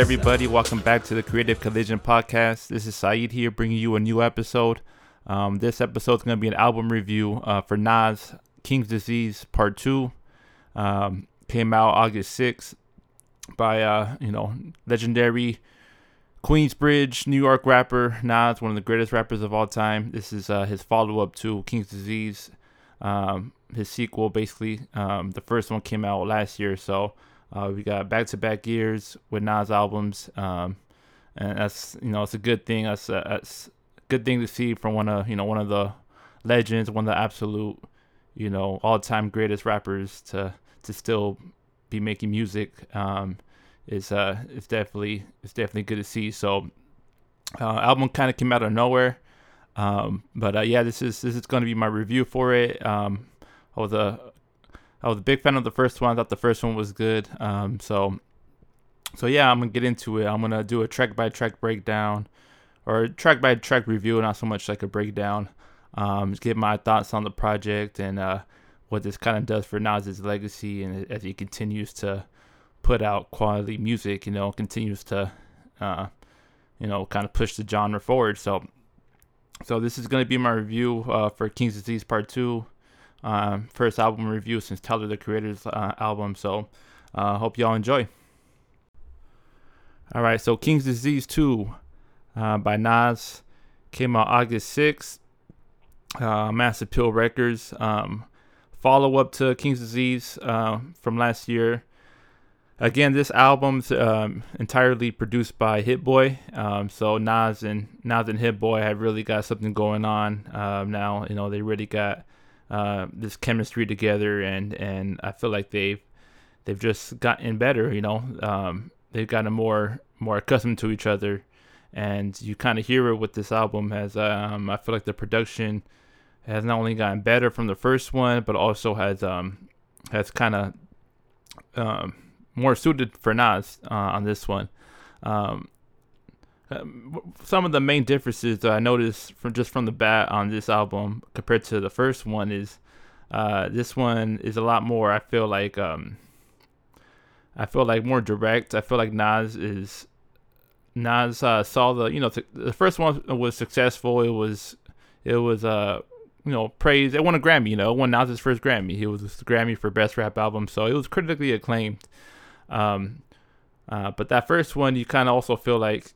everybody? Welcome back to the Creative Collision Podcast. This is Saeed here, bringing you a new episode. Um, this episode is going to be an album review uh, for Nas, King's Disease Part Two. Um, came out August 6th by uh, you know legendary Queensbridge, New York rapper Nas, one of the greatest rappers of all time. This is uh, his follow-up to King's Disease, um, his sequel, basically. Um, the first one came out last year, so uh, we got back-to-back years with Nas albums, um, and that's you know it's a good thing. That's a, that's a good thing to see from one of you know one of the legends, one of the absolute you know all-time greatest rappers to to still be making music. Um, is uh it's definitely it's definitely good to see. So uh, album kind of came out of nowhere. Um, but uh, yeah, this is this is going to be my review for it. Um, I was a I was a big fan of the first one. I thought the first one was good. Um, so so yeah, I'm gonna get into it. I'm gonna do a track by track breakdown or track by track review, not so much like a breakdown. Um, just give my thoughts on the project and uh, what this kind of does for Nas's legacy and as he continues to put out quality music, you know, continues to, uh, you know, kind of push the genre forward. So, so this is to be my review uh, for King's Disease Part Two, um, first album review since Tyler the Creator's uh, album. So, uh, hope y'all enjoy. All right, so King's Disease Two uh, by Nas came out August sixth. Uh, Mass Appeal Records. Um, follow up to King's Disease uh, from last year. Again, this album's um, entirely produced by Hit Boy. Um, so Nas and Nas and Hit Boy have really got something going on now. You know, they really got uh, this chemistry together, and and I feel like they've they've just gotten better. You know, um, they've gotten more more accustomed to each other, and you kind of hear it with this album. As um, I feel like the production has not only gotten better from the first one, but also has um has kind of um more suited for Nas uh, on this one. Um, um, some of the main differences that I noticed from just from the bat on this album compared to the first one is uh, this one is a lot more. I feel like um, I feel like more direct. I feel like Nas is Nas uh, saw the you know th- the first one was successful. It was it was uh you know praised. It won a Grammy. You know, it won Nas's first Grammy. He was the Grammy for best rap album, so it was critically acclaimed. Um, uh, but that first one, you kind of also feel like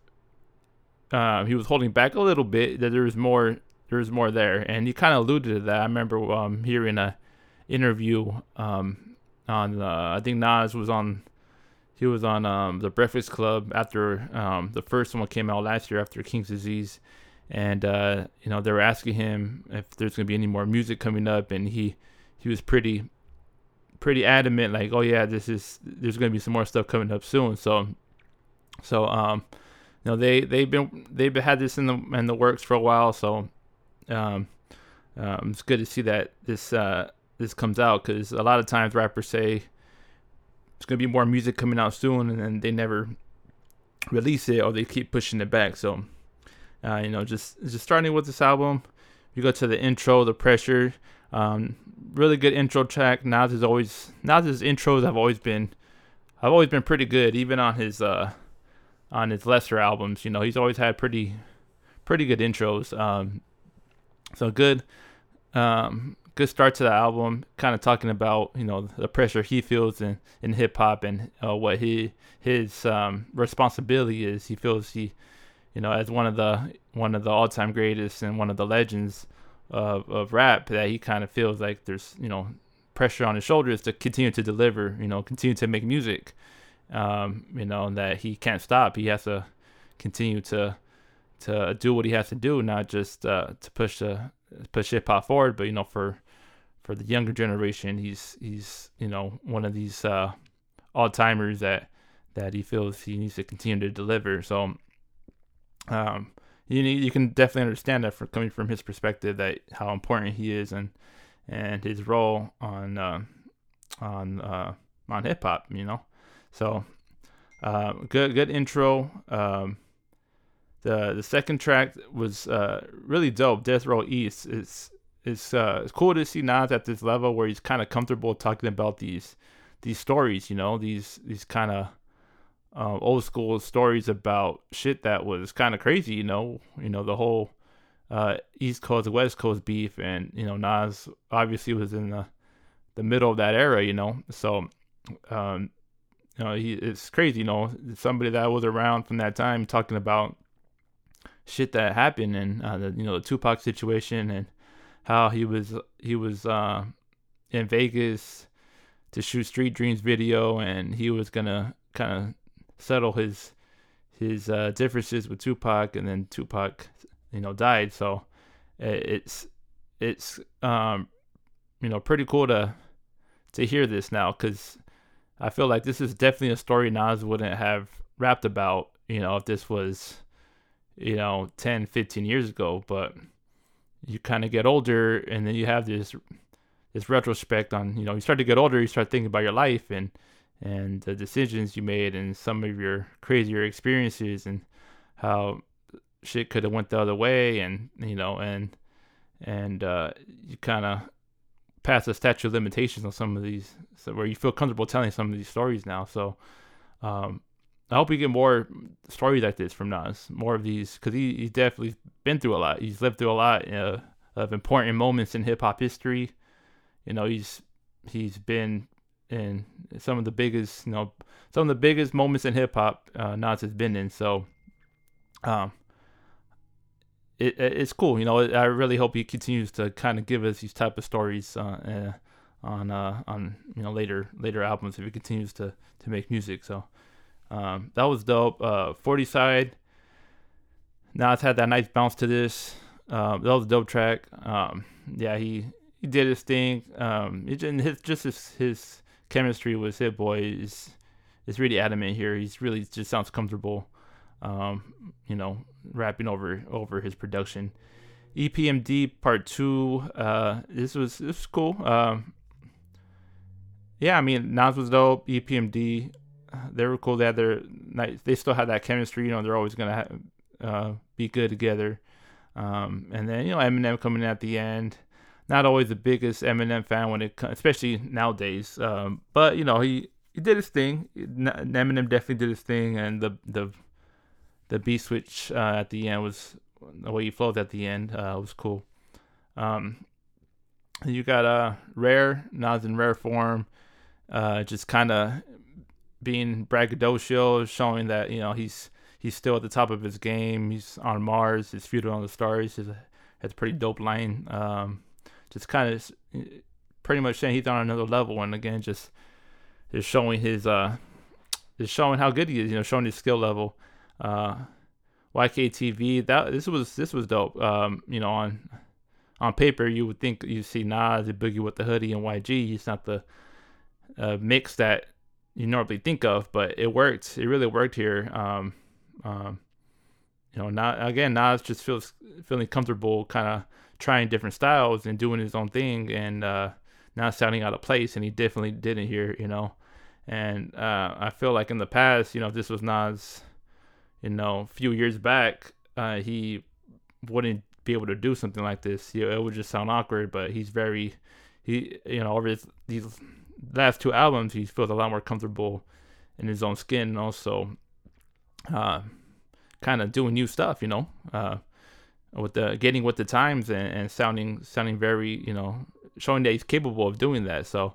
uh, he was holding back a little bit. That there was more, there was more there, and he kind of alluded to that. I remember um, hearing a interview um, on, uh, I think Nas was on, he was on um, the Breakfast Club after um, the first one came out last year after King's Disease, and uh, you know they were asking him if there's gonna be any more music coming up, and he he was pretty pretty adamant, like, oh yeah, this is there's gonna be some more stuff coming up soon. So, so um, you know, they they've been they've had this in the in the works for a while. So, um, um it's good to see that this uh this comes out because a lot of times rappers say it's gonna be more music coming out soon, and then they never release it or they keep pushing it back. So, uh, you know, just just starting with this album, you go to the intro, the pressure. Um, really good intro track. Nas is always Nas's intros have always been I've always been pretty good, even on his uh on his lesser albums. You know, he's always had pretty pretty good intros. Um, so good um good start to the album. Kind of talking about you know the pressure he feels in in hip hop and uh, what he his um responsibility is. He feels he you know as one of the one of the all time greatest and one of the legends of, of rap that he kind of feels like there's you know pressure on his shoulders to continue to deliver you know continue to make music um, you know that he can't stop he has to continue to to do what he has to do not just uh, to push the push hip hop forward but you know for for the younger generation he's he's you know one of these uh, all timers that that he feels he needs to continue to deliver so um you you can definitely understand that from coming from his perspective that how important he is and and his role on uh, on uh, on hip hop, you know. So uh, good good intro. Um, the the second track was uh, really dope. Death Row East. It's it's uh, it's cool to see Nas at this level where he's kind of comfortable talking about these these stories, you know, these these kind of uh, old school stories about shit that was kind of crazy. You know, you know the whole uh, East Coast West Coast beef, and you know Nas obviously was in the the middle of that era. You know, so um, you know he it's crazy. You know, somebody that was around from that time talking about shit that happened and uh, the you know the Tupac situation and how he was he was uh, in Vegas to shoot Street Dreams video and he was gonna kind of settle his his uh, differences with Tupac and then Tupac you know died so it's it's um you know pretty cool to to hear this now because I feel like this is definitely a story Nas wouldn't have rapped about you know if this was you know 10 15 years ago but you kind of get older and then you have this this retrospect on you know you start to get older you start thinking about your life and and the decisions you made and some of your crazier experiences and how shit could have went the other way and you know and and uh, you kind of pass the statute of limitations on some of these so where you feel comfortable telling some of these stories now so um, I hope we get more stories like this from Nas, more of these, because he, he's definitely been through a lot. He's lived through a lot uh, of important moments in hip hop history. You know, he's he's been in some of the biggest, you know, some of the biggest moments in hip hop. Uh, Nas has been in, so um, it, it's cool. You know, I really hope he continues to kind of give us these type of stories uh, uh, on uh, on you know later later albums if he continues to to make music. So. Um, that was dope. Uh, 40 side. Now it's had that nice bounce to this. Um, that was a dope track. Um, yeah, he he did his thing. Um, and his just his, his chemistry with Hit Boy is is really adamant here. He's really just sounds comfortable. Um, you know, rapping over over his production. EPMD Part Two. Uh, this was this was cool. Um, yeah, I mean Nas was dope. EPMD they were cool. They had their nice. they still had that chemistry. You know, they're always gonna uh, be good together. Um, and then you know Eminem coming in at the end. Not always the biggest Eminem fan when it, especially nowadays. Um, but you know he he did his thing. Eminem definitely did his thing, and the the the B switch uh, at the end was the way he flowed at the end uh, was cool. Um, you got uh rare Nas in rare form, uh, just kind of being braggadocio, showing that you know he's he's still at the top of his game. He's on Mars. His future on the stars. He's a, has a pretty dope line. Um, just kind of pretty much saying he's on another level. And again, just just showing his uh, just showing how good he is. You know, showing his skill level. Uh, YKTV. That this was this was dope. Um, you know, on on paper you would think you see Nas and Boogie with the hoodie and YG. He's not the uh, mix that you normally think of, but it worked. It really worked here. Um, um, you know, not again, Nas just feels feeling comfortable, kind of trying different styles and doing his own thing, and uh, not sounding out of place. And he definitely didn't here, you know. And uh, I feel like in the past, you know, this was Nas, you know, a few years back, uh, he wouldn't be able to do something like this. You know, it would just sound awkward. But he's very, he, you know, over his, these last two albums, he feels a lot more comfortable in his own skin and also uh, kind of doing new stuff, you know, uh, with the getting with the times and, and, sounding sounding very, you know, showing that he's capable of doing that. So,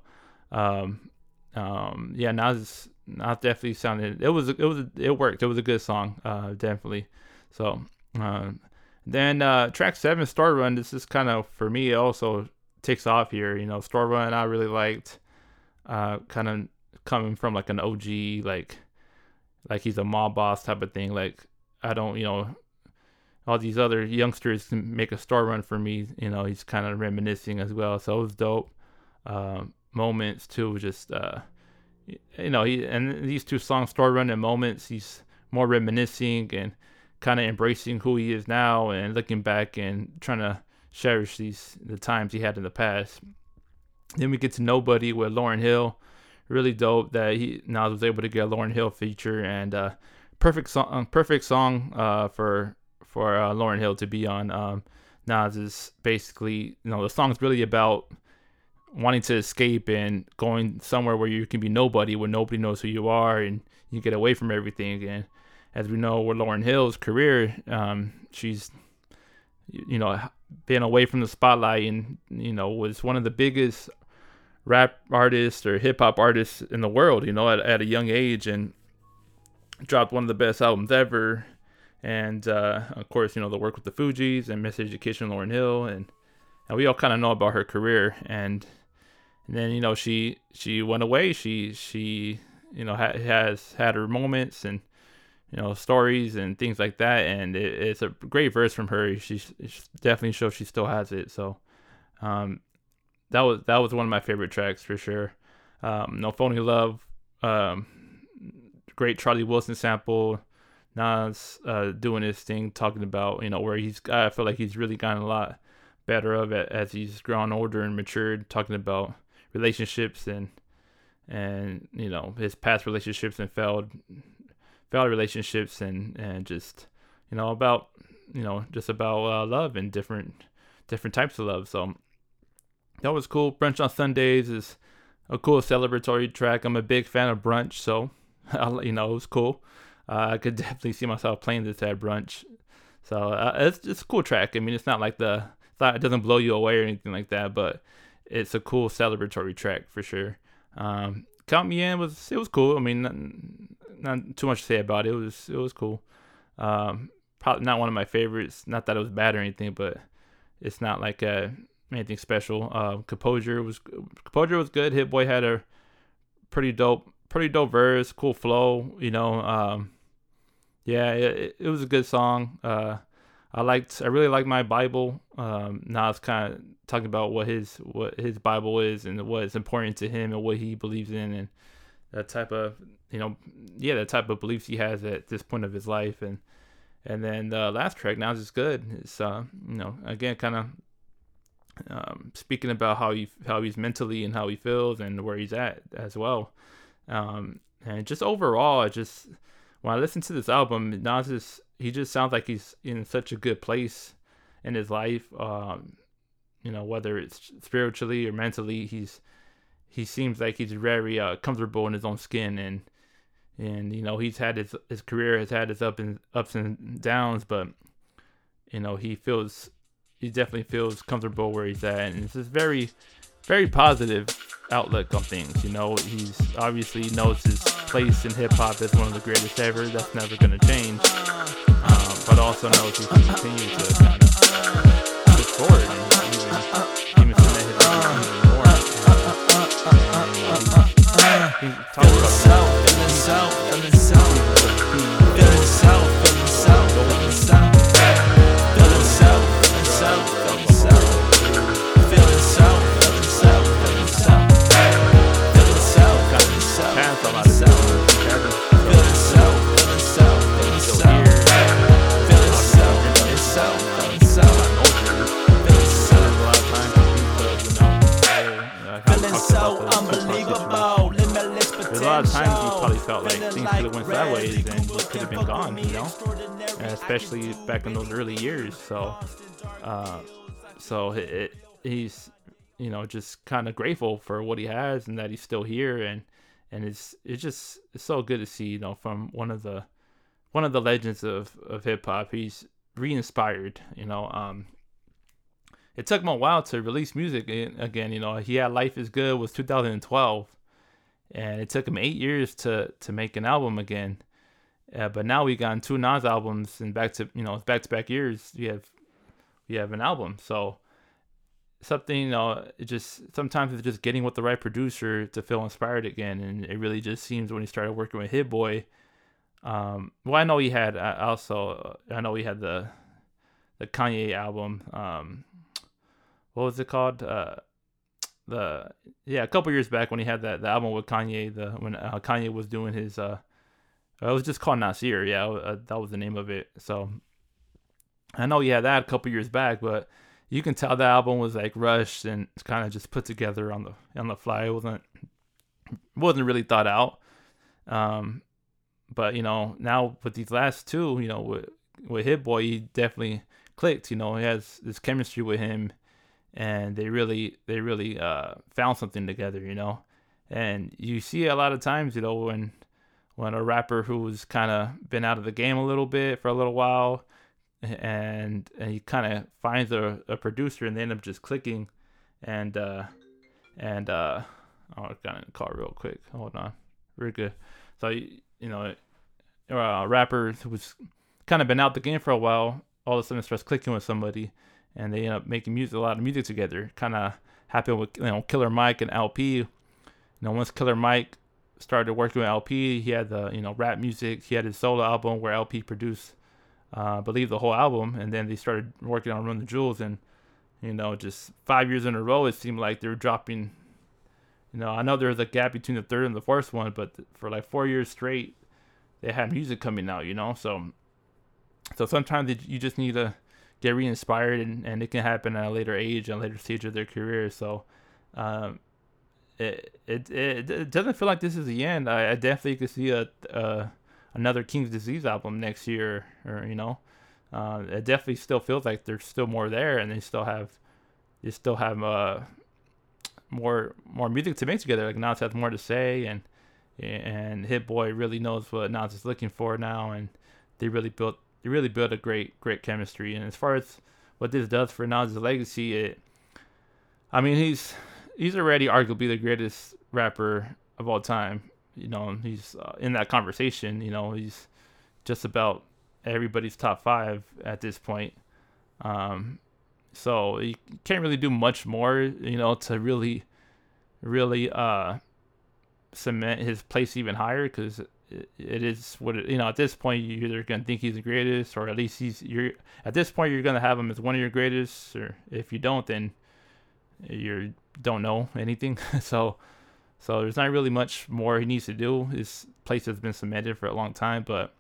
um, um, yeah, Nas Nas definitely sounded it was it was it worked. It was a good song, uh, definitely. So, um, then uh, track seven, Store Run. This is kind of for me also takes off here. You know, Store Run I really liked uh, kind of coming from like an OG, like like he's a mob boss type of thing. Like I don't, you know, all these other youngsters can make a star run for me. You know, he's kind of reminiscing as well. So it was dope. Uh, moments too, just uh, you know, he and these two songs, store run and moments, he's more reminiscing and kind of embracing who he is now and looking back and trying to cherish these the times he had in the past. Then we get to Nobody with Lauryn Hill. Really dope that he now was able to get a Lauryn Hill feature and uh, perfect song, uh, perfect song uh, for for uh, Lauryn Hill to be on. Um, Nas is basically, you know, the song's really about wanting to escape and going somewhere where you can be nobody, where nobody knows who you are, and you get away from everything again. As we know, with Lauryn Hill's career, um, she's you know been away from the spotlight and you know was one of the biggest rap artists or hip hop artists in the world. You know, at, at a young age and dropped one of the best albums ever. And uh, of course, you know the work with the Fugees and Miss Education, Lauryn Hill, and and we all kind of know about her career. And, and then you know she she went away. She she you know ha- has had her moments and you know stories and things like that. And it, it's a great verse from her. She, definitely shows she still has it. So um, that was that was one of my favorite tracks for sure. Um, no phony love. Um, great Charlie Wilson sample. Nas uh, doing his thing, talking about you know where he's. I feel like he's really gotten a lot better of it as he's grown older and matured. Talking about relationships and and you know his past relationships and failed failed relationships and and just you know about you know just about uh, love and different different types of love. So that was cool. Brunch on Sundays is a cool celebratory track. I'm a big fan of brunch, so you know it was cool. Uh, I could definitely see myself playing this at brunch. So uh, it's it's a cool track. I mean, it's not like the it doesn't blow you away or anything like that, but it's a cool celebratory track for sure. Um, Count Me In was it was cool. I mean, not, not, too much to say about it. It was it was cool. Um, probably not one of my favorites. Not that it was bad or anything, but it's not like a anything special. Uh, Composure was Composure was good. Hit Boy had a pretty dope, pretty dope verse, cool flow. You know, um, yeah, it, it was a good song. Uh, I liked, I really like my Bible. Um, Nas kind of talking about what his what his Bible is and what is important to him and what he believes in and that type of you know yeah that type of beliefs he has at this point of his life and and then the last track now is good. It's uh you know again kind of um, speaking about how he how he's mentally and how he feels and where he's at as well. Um, and just overall, just when I listen to this album, Nas is he just sounds like he's in such a good place in his life. Um, you know, whether it's spiritually or mentally, he's he seems like he's very uh, comfortable in his own skin and and you know he's had his his career has had his up and ups and downs, but you know he feels he definitely feels comfortable where he's at, and it's just very, very positive outlook on things. You know, he's obviously knows his place in hip hop as one of the greatest ever. That's never going to change. Um, but also knows he can continue to kind of push forward and even, even submit his even more. He talks about self, feeling self, feeling self, So, uh, so it, it, he's you know just kind of grateful for what he has and that he's still here and and it's it's just it's so good to see you know from one of the one of the legends of of hip hop. He's re-inspired, you know. Um, it took him a while to release music again. You know, he had Life Is Good was 2012, and it took him eight years to to make an album again. Uh, but now we got two Nas albums and back to you know back to back years. We have we have an album, so something you know it just sometimes it's just getting with the right producer to feel inspired again, and it really just seems when he started working with Hit Boy. Um, well, I know he had I also I know he had the the Kanye album. Um, what was it called? Uh, the yeah, a couple years back when he had that the album with Kanye, the when uh, Kanye was doing his uh, it was just called Nasir. Yeah, uh, that was the name of it. So I know he had that a couple years back, but you can tell the album was like rushed and kind of just put together on the on the fly. It wasn't wasn't really thought out. Um, but you know now with these last two, you know with with Hit Boy, he definitely clicked. You know he has this chemistry with him and they really they really uh, found something together, you know. And you see a lot of times, you know, when when a rapper who's kind of been out of the game a little bit for a little while, and and he kind of finds a, a producer and they end up just clicking, and uh, and uh, oh, I got in the car real quick. Hold on, we're good. So you you know, a rapper who's kind of been out the game for a while, all of a sudden starts clicking with somebody, and they end up making music, a lot of music together. Kind of happened with you know Killer Mike and El-P. You know, once Killer Mike started working with El-P, he had the you know rap music. He had his solo album where El-P produced, uh, I believe, the whole album, and then they started working on Run the Jewels, and you know, just five years in a row, it seemed like they were dropping. You know, I know there was a gap between the third and the fourth one, but for like four years straight, they had music coming out. You know, so so sometimes you just need to get re-inspired, and, and it can happen at a later age, and later stage of their career. So, um, it, it it doesn't feel like this is the end. I, I definitely could see a uh, another King's Disease album next year, or you know, uh, it definitely still feels like there's still more there, and they still have they still have uh more more music to make together. Like Nas has more to say, and and Hit Boy really knows what Nas is looking for now, and they really built they really built a great great chemistry. And as far as what this does for Nas' legacy, it I mean he's he's already arguably the greatest rapper of all time. You know, he's uh, in that conversation. You know, he's just about everybody's top five at this point. Um, so you can't really do much more, you know, to really, really uh, cement his place even higher because it is what it, you know. At this point, you're either gonna think he's the greatest, or at least he's you're. At this point, you're gonna have him as one of your greatest, or if you don't, then you don't know anything. so, so there's not really much more he needs to do. His place has been cemented for a long time, but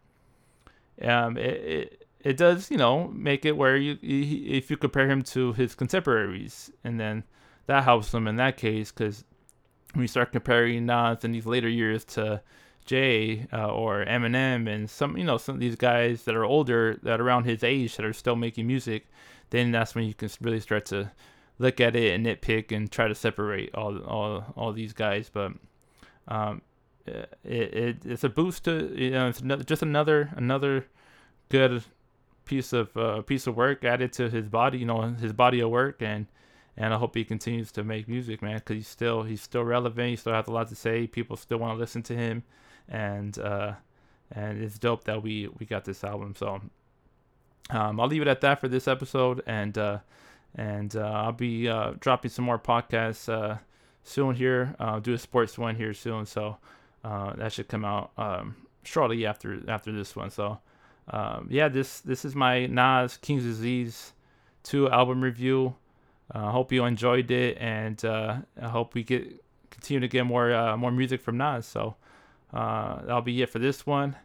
um, it, it it does you know make it where you if you compare him to his contemporaries, and then that helps him in that case because when you start comparing Nas in these later years to Jay uh, or Eminem and some you know some of these guys that are older that are around his age that are still making music, then that's when you can really start to look at it and nitpick and try to separate all all all these guys. But um, it, it it's a boost to you know it's another, just another another good piece of uh, piece of work added to his body. You know his body of work and. And I hope he continues to make music, man, because he's still he's still relevant. He still has a lot to say. People still want to listen to him and uh, and it's dope that we we got this album. So um, I'll leave it at that for this episode, and uh, and uh, I'll be uh, dropping some more podcasts uh, soon here. Do a sports one here soon, so uh, that should come out um, shortly after after this one. So um, yeah, this this is my Nas King's Disease two album review. I hope you enjoyed it, and I hope we get continue to get more more music from Nas. So. Uh, that'll be it for this one.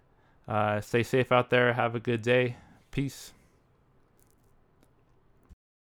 Uh, stay safe out there. Have a good day. Peace.